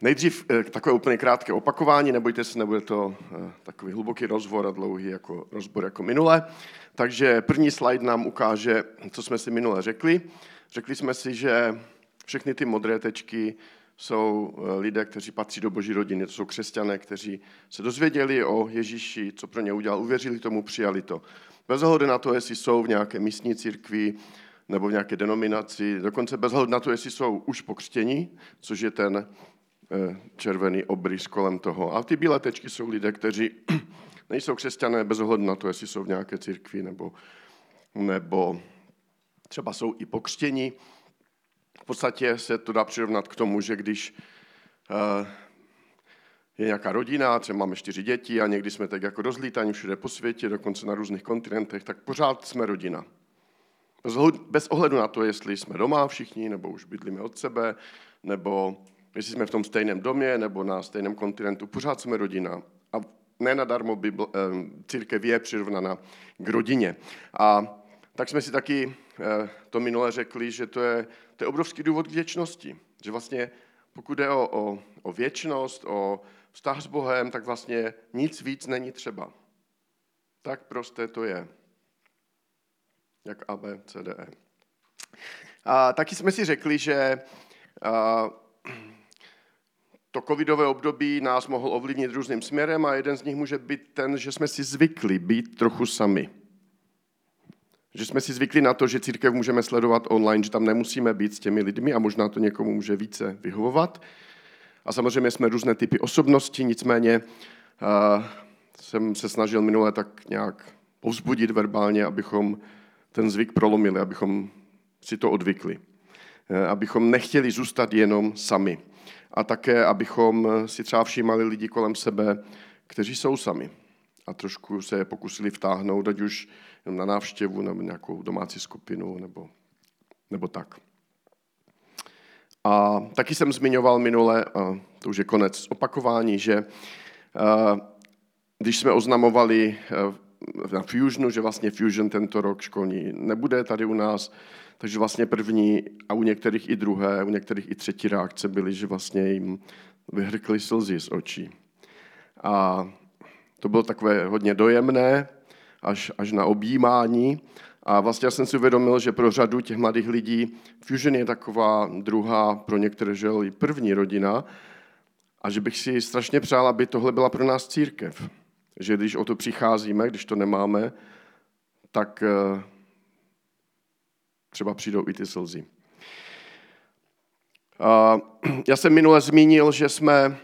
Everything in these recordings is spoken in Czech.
Nejdřív eh, takové úplně krátké opakování, nebojte se, nebude to eh, takový hluboký rozvor a dlouhý jako rozbor jako minule. Takže první slide nám ukáže, co jsme si minule řekli. Řekli jsme si, že všechny ty modré tečky jsou eh, lidé, kteří patří do boží rodiny. To jsou křesťané, kteří se dozvěděli o Ježíši, co pro ně udělal, uvěřili tomu, přijali to. Bez ohledu na to, jestli jsou v nějaké místní církvi nebo v nějaké denominaci, dokonce bez ohledu na to, jestli jsou už pokřtění, což je ten červený obrys kolem toho. A ty bílé tečky jsou lidé, kteří nejsou křesťané bez ohledu na to, jestli jsou v nějaké církvi nebo, nebo třeba jsou i pokřtění. V podstatě se to dá přirovnat k tomu, že když eh, je nějaká rodina, třeba máme čtyři děti a někdy jsme tak jako rozlítaní všude po světě, dokonce na různých kontinentech, tak pořád jsme rodina. Bez ohledu na to, jestli jsme doma všichni, nebo už bydlíme od sebe, nebo jestli jsme v tom stejném domě, nebo na stejném kontinentu, pořád jsme rodina. A nenadarmo Bibl, eh, církev je přirovnaná k rodině. A tak jsme si taky eh, to minule řekli, že to je, to je obrovský důvod k věčnosti. Že vlastně pokud jde o, o, o věčnost, o vztah s Bohem, tak vlastně nic víc není třeba. Tak prosté to je. Jak A, B, C, D, E. A taky jsme si řekli, že a, to covidové období nás mohl ovlivnit různým směrem a jeden z nich může být ten, že jsme si zvykli být trochu sami. Že jsme si zvykli na to, že církev můžeme sledovat online, že tam nemusíme být s těmi lidmi a možná to někomu může více vyhovovat. A samozřejmě jsme různé typy osobností, nicméně uh, jsem se snažil minule tak nějak povzbudit verbálně, abychom ten zvyk prolomili, abychom si to odvykli. Uh, abychom nechtěli zůstat jenom sami. A také, abychom si třeba všímali lidi kolem sebe, kteří jsou sami. A trošku se je pokusili vtáhnout, ať už na návštěvu nebo nějakou domácí skupinu nebo, nebo tak. A taky jsem zmiňoval minule, a to už je konec opakování, že když jsme oznamovali na Fusionu, že vlastně Fusion tento rok školní nebude tady u nás, takže vlastně první a u některých i druhé, u některých i třetí reakce byly, že vlastně jim vyhrkly slzy z očí. A to bylo takové hodně dojemné, až, až na objímání. A vlastně já jsem si uvědomil, že pro řadu těch mladých lidí Fusion je taková druhá, pro některé žel i první rodina, a že bych si strašně přál, aby tohle byla pro nás církev. Že když o to přicházíme, když to nemáme, tak eh, třeba přijdou i ty slzy. Já jsem minule zmínil, že jsme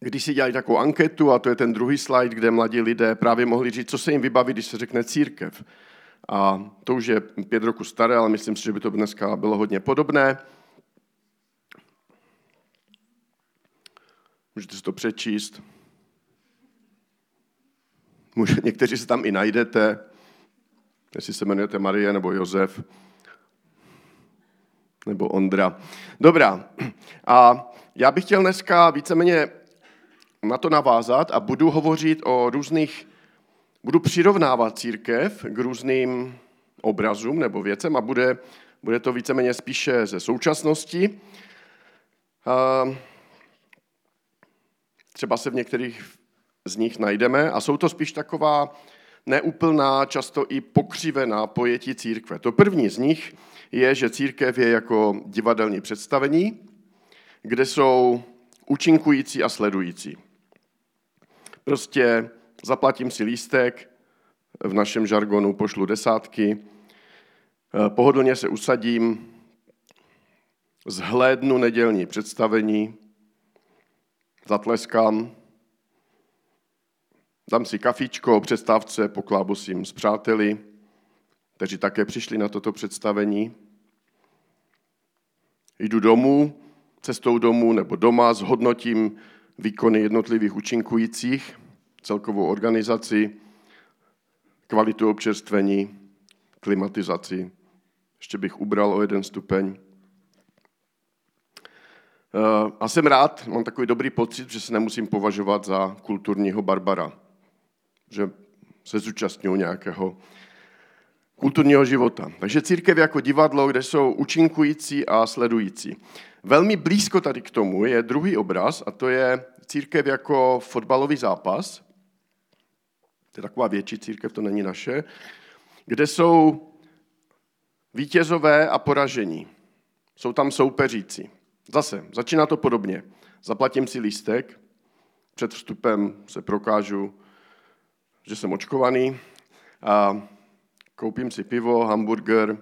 když si dělali takovou anketu, a to je ten druhý slide, kde mladí lidé právě mohli říct, co se jim vybaví, když se řekne církev. A to už je pět roku staré, ale myslím si, že by to dneska bylo hodně podobné. Můžete si to přečíst. Někteří se tam i najdete, jestli se jmenujete Marie nebo Josef nebo Ondra. Dobrá. A já bych chtěl dneska víceméně na to navázat a budu hovořit o různých, budu přirovnávat církev k různým obrazům nebo věcem a bude, bude to víceméně spíše ze současnosti. Třeba se v některých z nich najdeme a jsou to spíš taková neúplná, často i pokřivená pojetí církve. To první z nich je, že církev je jako divadelní představení, kde jsou účinkující a sledující. Prostě zaplatím si lístek, v našem žargonu pošlu desátky, eh, pohodlně se usadím, zhlédnu nedělní představení, zatleskám, dám si kafičko přestávce, poklábosím s přáteli, kteří také přišli na toto představení. Jdu domů, cestou domů nebo doma, zhodnotím výkony jednotlivých účinkujících, celkovou organizaci, kvalitu občerstvení, klimatizaci. Ještě bych ubral o jeden stupeň. Eh, a jsem rád, mám takový dobrý pocit, že se nemusím považovat za kulturního barbara. Že se zúčastňuji nějakého kulturního života. Takže církev jako divadlo, kde jsou učinkující a sledující. Velmi blízko tady k tomu je druhý obraz a to je církev jako fotbalový zápas. To je taková větší církev, to není naše, kde jsou vítězové a poražení. Jsou tam soupeříci. Zase, začíná to podobně. Zaplatím si lístek, před vstupem se prokážu, že jsem očkovaný a koupím si pivo, hamburger,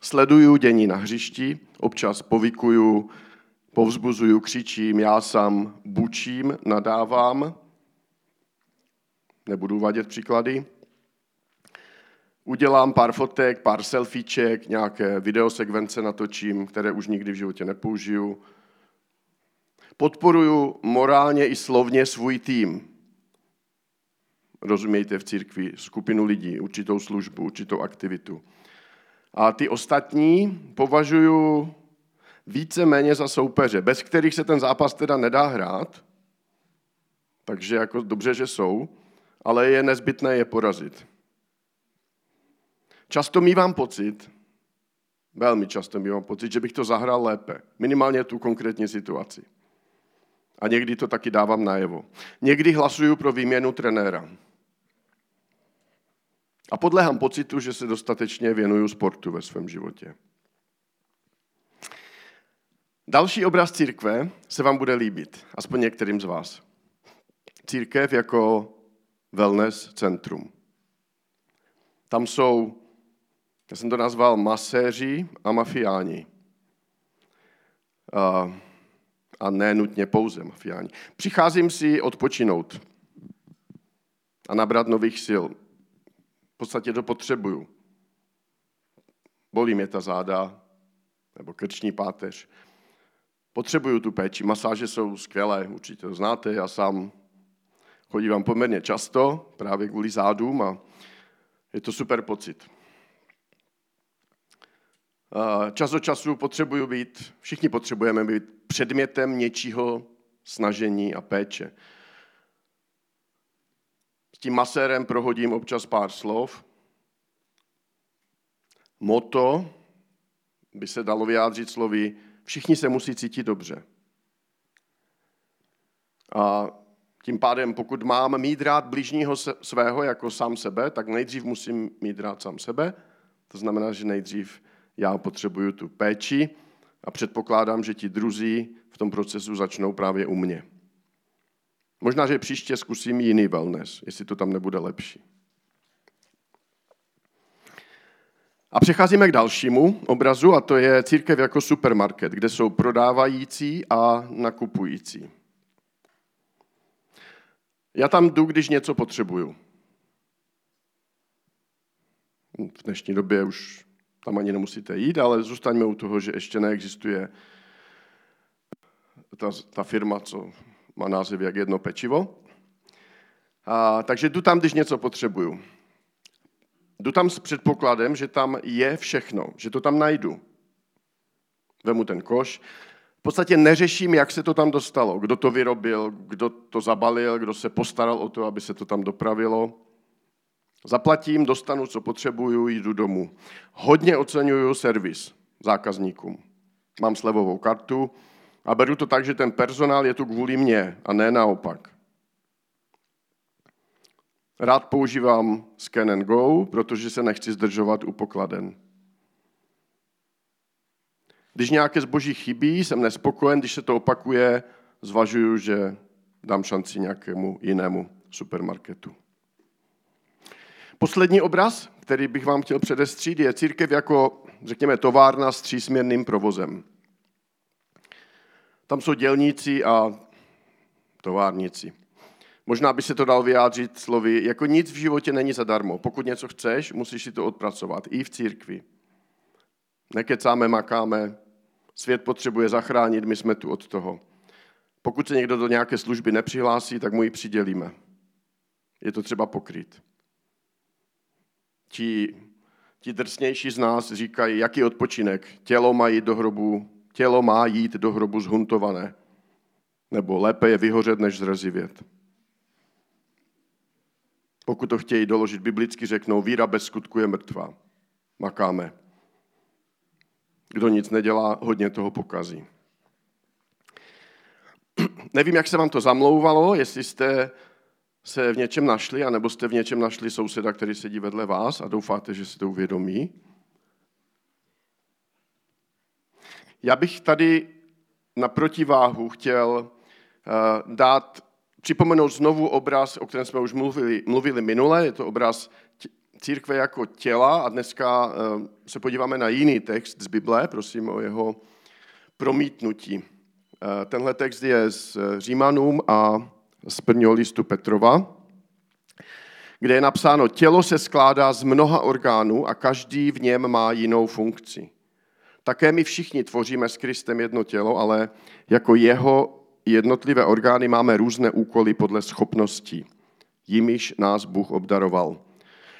sleduju dění na hřišti, občas povykuju, povzbuzuju, křičím, já sám bučím, nadávám, nebudu vadět příklady, udělám pár fotek, pár selfieček, nějaké videosekvence natočím, které už nikdy v životě nepoužiju. Podporuju morálně i slovně svůj tým. Rozumějte v církvi skupinu lidí, určitou službu, určitou aktivitu. A ty ostatní považuju více méně za soupeře, bez kterých se ten zápas teda nedá hrát, takže jako dobře, že jsou, ale je nezbytné je porazit. Často mývám pocit, velmi často mývám pocit, že bych to zahrál lépe. Minimálně tu konkrétní situaci. A někdy to taky dávám najevo. Někdy hlasuju pro výměnu trenéra. A podlehám pocitu, že se dostatečně věnuju sportu ve svém životě. Další obraz církve se vám bude líbit, aspoň některým z vás. Církev jako wellness centrum. Tam jsou já jsem to nazval maséři a mafiáni. A, a ne nutně pouze mafiáni. Přicházím si odpočinout a nabrat nových sil. V podstatě to potřebuju. Bolí mě ta záda, nebo krční páteř. Potřebuju tu péči. Masáže jsou skvělé, určitě to znáte. Já sám chodívám poměrně často, právě kvůli zádům a je to super pocit. Čas od času potřebuju být, všichni potřebujeme být předmětem něčího snažení a péče. S tím masérem prohodím občas pár slov. Moto by se dalo vyjádřit slovy, všichni se musí cítit dobře. A tím pádem, pokud mám mít rád blížního svého jako sám sebe, tak nejdřív musím mít rád sám sebe. To znamená, že nejdřív já potřebuju tu péči a předpokládám, že ti druzí v tom procesu začnou právě u mě. Možná, že příště zkusím jiný wellness, jestli to tam nebude lepší. A přecházíme k dalšímu obrazu, a to je církev jako supermarket, kde jsou prodávající a nakupující. Já tam jdu, když něco potřebuju. V dnešní době už tam ani nemusíte jít, ale zůstaňme u toho, že ještě neexistuje ta, ta firma, co má název jak jedno pečivo. A, takže jdu tam, když něco potřebuju. Jdu tam s předpokladem, že tam je všechno, že to tam najdu. Vemu ten koš. V podstatě neřeším, jak se to tam dostalo, kdo to vyrobil, kdo to zabalil, kdo se postaral o to, aby se to tam dopravilo. Zaplatím, dostanu, co potřebuju, jdu domů. Hodně oceňuju servis zákazníkům. Mám slevovou kartu a beru to tak, že ten personál je tu kvůli mně a ne naopak. Rád používám Scan and Go, protože se nechci zdržovat u pokladen. Když nějaké zboží chybí, jsem nespokojen, když se to opakuje, zvažuju, že dám šanci nějakému jinému supermarketu. Poslední obraz, který bych vám chtěl předestřít, je církev jako, řekněme, továrna s třísměrným provozem. Tam jsou dělníci a továrníci. Možná by se to dal vyjádřit slovy, jako nic v životě není zadarmo. Pokud něco chceš, musíš si to odpracovat. I v církvi. Nekecáme, makáme, svět potřebuje zachránit, my jsme tu od toho. Pokud se někdo do nějaké služby nepřihlásí, tak mu ji přidělíme. Je to třeba pokryt ti, ti drsnější z nás říkají, jaký odpočinek, tělo má jít do hrobu, tělo má jít do hrobu zhuntované. Nebo lépe je vyhořet, než zrezivět. Pokud to chtějí doložit biblicky, řeknou, víra bez skutku je mrtvá. Makáme. Kdo nic nedělá, hodně toho pokazí. nevím, jak se vám to zamlouvalo, jestli jste se v něčem našli, anebo jste v něčem našli souseda, který sedí vedle vás a doufáte, že si to uvědomí. Já bych tady na protiváhu chtěl eh, dát, připomenout znovu obraz, o kterém jsme už mluvili, mluvili minule. Je to obraz církve jako těla a dneska eh, se podíváme na jiný text z Bible, prosím o jeho promítnutí. Eh, tenhle text je z Římanům a z prvního listu Petrova, kde je napsáno, tělo se skládá z mnoha orgánů a každý v něm má jinou funkci. Také my všichni tvoříme s Kristem jedno tělo, ale jako jeho jednotlivé orgány máme různé úkoly podle schopností, jimiž nás Bůh obdaroval.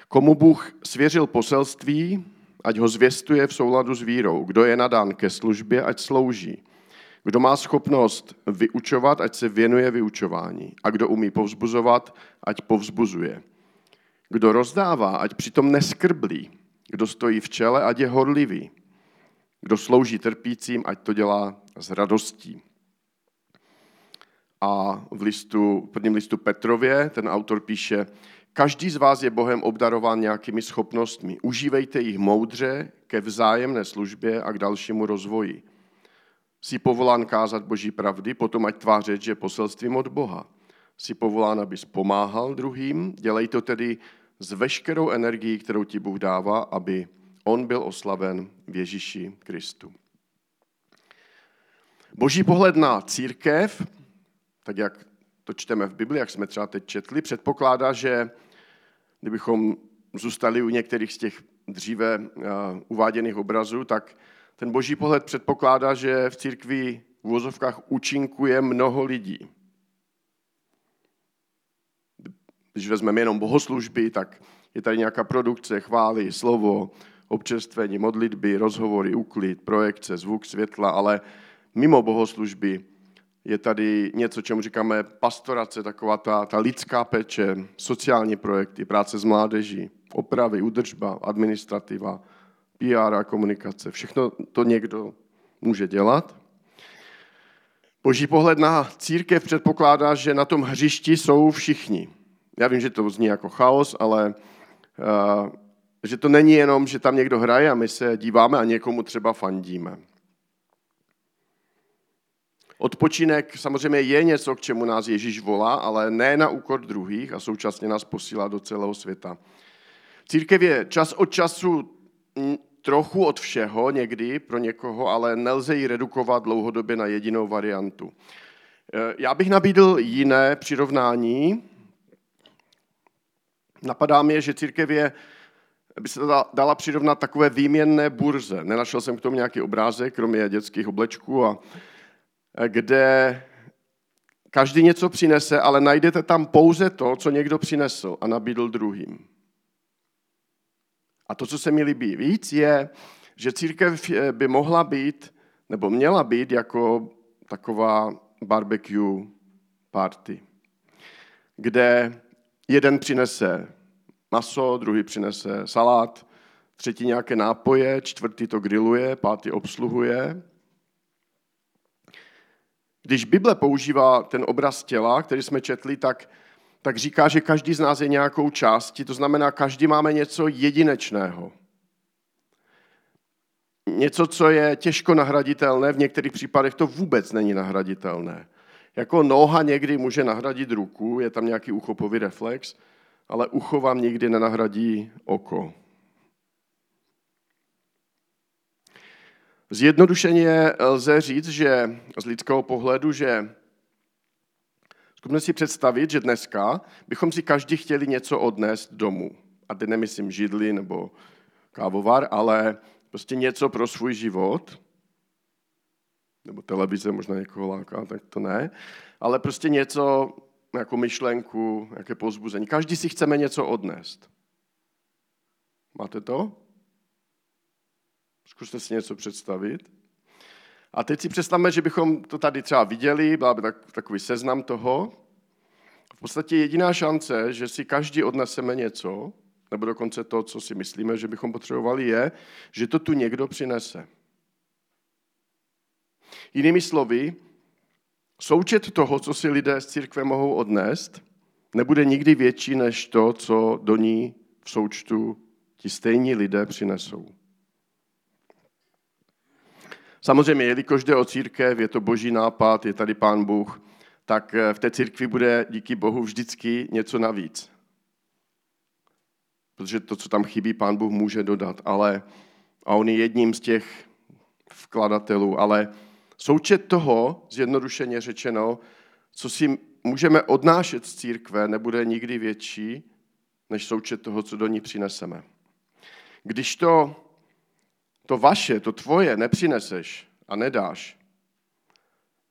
Komu Bůh svěřil poselství, ať ho zvěstuje v souladu s vírou. Kdo je nadán ke službě, ať slouží. Kdo má schopnost vyučovat, ať se věnuje vyučování. A kdo umí povzbuzovat, ať povzbuzuje. Kdo rozdává, ať přitom neskrblí. Kdo stojí v čele, ať je horlivý. Kdo slouží trpícím, ať to dělá s radostí. A v, listu, v prvním listu Petrově ten autor píše, každý z vás je Bohem obdarován nějakými schopnostmi. Užívejte jich moudře ke vzájemné službě a k dalšímu rozvoji. Jsi povolán kázat Boží pravdy, potom ať tvá řeč je poselstvím od Boha. Jsi povolán, abys pomáhal druhým, dělej to tedy s veškerou energií, kterou ti Bůh dává, aby on byl oslaven v Ježíši Kristu. Boží pohled na církev, tak jak to čteme v Bibli, jak jsme třeba teď četli, předpokládá, že kdybychom zůstali u některých z těch dříve uváděných obrazů, tak ten boží pohled předpokládá, že v církvi v vozovkách účinkuje mnoho lidí. Když vezmeme jenom bohoslužby, tak je tady nějaká produkce, chvály, slovo, občerstvení, modlitby, rozhovory, úklid, projekce, zvuk, světla, ale mimo bohoslužby je tady něco, čemu říkáme pastorace, taková ta, ta lidská peče, sociální projekty, práce s mládeží, opravy, udržba, administrativa, PR a komunikace. Všechno to někdo může dělat. Boží pohled na církev předpokládá, že na tom hřišti jsou všichni. Já vím, že to zní jako chaos, ale uh, že to není jenom, že tam někdo hraje a my se díváme a někomu třeba fandíme. Odpočinek samozřejmě je něco, k čemu nás Ježíš volá, ale ne na úkor druhých a současně nás posílá do celého světa. Církev je čas od času trochu od všeho někdy pro někoho, ale nelze ji redukovat dlouhodobě na jedinou variantu. E, já bych nabídl jiné přirovnání. Napadá mě, že církev je, by se dala přirovnat takové výměnné burze. Nenašel jsem k tomu nějaký obrázek, kromě dětských oblečků, a kde každý něco přinese, ale najdete tam pouze to, co někdo přinesl a nabídl druhým. To, co se mi líbí víc, je, že církev eh, by mohla být, nebo měla být jako taková barbecue party, kde jeden přinese maso, druhý přinese salát, třetí nějaké nápoje, čtvrtý to grilluje, pátý obsluhuje. Když Bible používá ten obraz těla, který jsme četli, tak tak říká, že každý z nás je nějakou částí, to znamená, každý máme něco jedinečného. Něco, co je těžko nahraditelné, v některých případech to vůbec není nahraditelné. Jako noha někdy může nahradit ruku, je tam nějaký uchopový reflex, ale ucho vám nikdy nenahradí oko. Zjednodušeně lze říct, že z lidského pohledu, že Zkusme si představit, že dneska bychom si každý chtěli něco odnést domů. A teď nemyslím židli nebo kávovar, ale prostě něco pro svůj život. Nebo televize možná někoho láká, tak to ne. Ale prostě něco, jako myšlenku, jaké pozbuzení. Každý si chceme něco odnést. Máte to? Zkuste si něco představit. A teď si představme, že bychom to tady třeba viděli, byla by tak, takový seznam toho. V podstatě jediná šance, že si každý odneseme něco, nebo dokonce to, co si myslíme, že bychom potřebovali, je, že to tu někdo přinese. Jinými slovy, Součet toho, co si lidé z církve mohou odnést, nebude nikdy větší než to, co do ní v součtu ti stejní lidé přinesou. Samozřejmě, jelikož jde o církev, je to boží nápad, je tady pán Bůh, tak v té církvi bude díky Bohu vždycky něco navíc. Protože to, co tam chybí, pán Bůh může dodat, ale a on je jedním z těch vkladatelů, ale součet toho, zjednodušeně řečeno, co si můžeme odnášet z církve, nebude nikdy větší, než součet toho, co do ní přineseme. Když to, to vaše, to tvoje nepřineseš a nedáš,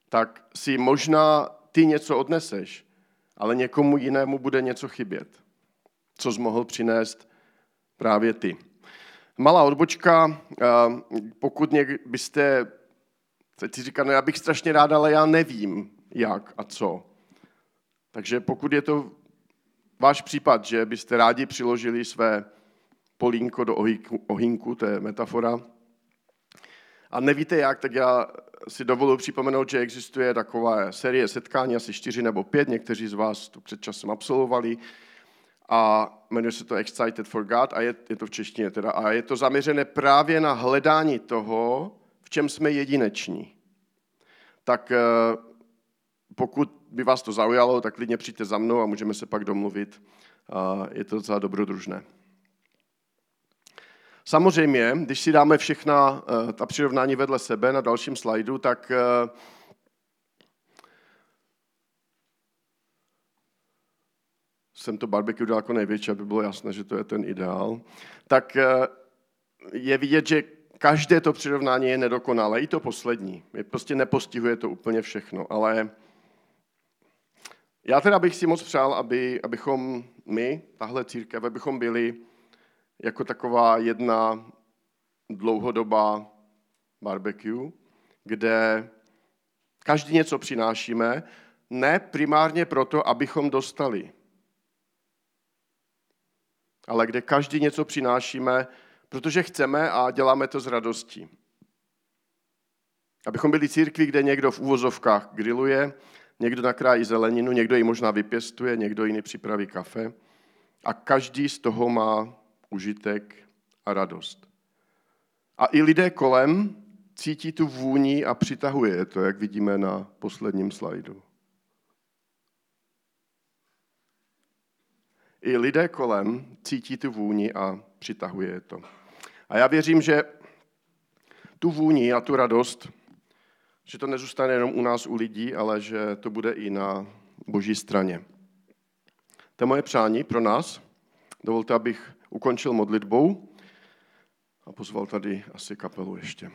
tak si možná ty něco odneseš, ale někomu jinému bude něco chybět, co jsi mohl přinést právě ty. Malá odbočka, eh, pokud byste, teď si říkat, no já bych strašně rád, ale já nevím, jak a co. Takže pokud je to váš případ, že byste rádi přiložili své polínko do ohýnku, to je metafora, a nevíte jak, tak já si dovoluji připomenout, že existuje taková série setkání, asi čtyři nebo pět, někteří z vás to před časem absolvovali, a jmenuje se to Excited for God a je, je to v češtině teda, a je to zaměřené právě na hledání toho, v čem jsme jedineční. Tak eh, pokud by vás to zaujalo, tak klidně přijďte za mnou a můžeme se pak domluvit. Je to docela dobrodružné. Samozřejmě, když si dáme všechna eh, ta přirovnání vedle sebe na dalším slajdu, tak eh, jsem to barbecue dal jako největší, aby bylo jasné, že to je ten ideál, tak eh, je vidět, že každé to přirovnání je nedokonalé, i to poslední. Je prostě nepostihuje to úplně všechno, ale já teda bych si moc přál, aby, abychom my, tahle církev, abychom byli jako taková jedna dlouhodobá barbecue, kde každý něco přinášíme, ne primárně proto, abychom dostali, ale kde každý něco přinášíme, protože chceme a děláme to s radostí. Abychom byli církvi, kde někdo v úvozovkách griluje, někdo nakrájí zeleninu, někdo ji možná vypěstuje, někdo jiný připraví kafe a každý z toho má užitek a radost. A i lidé kolem cítí tu vůni a přitahuje je to, jak vidíme na posledním slajdu. I lidé kolem cítí tu vůni a přitahuje je to. A já věřím, že tu vůni a tu radost že to nezůstane jenom u nás, u lidí, ale že to bude i na boží straně. To je moje přání pro nás. Dovolte, abych ukončil modlitbou a pozval tady asi kapelu ještě.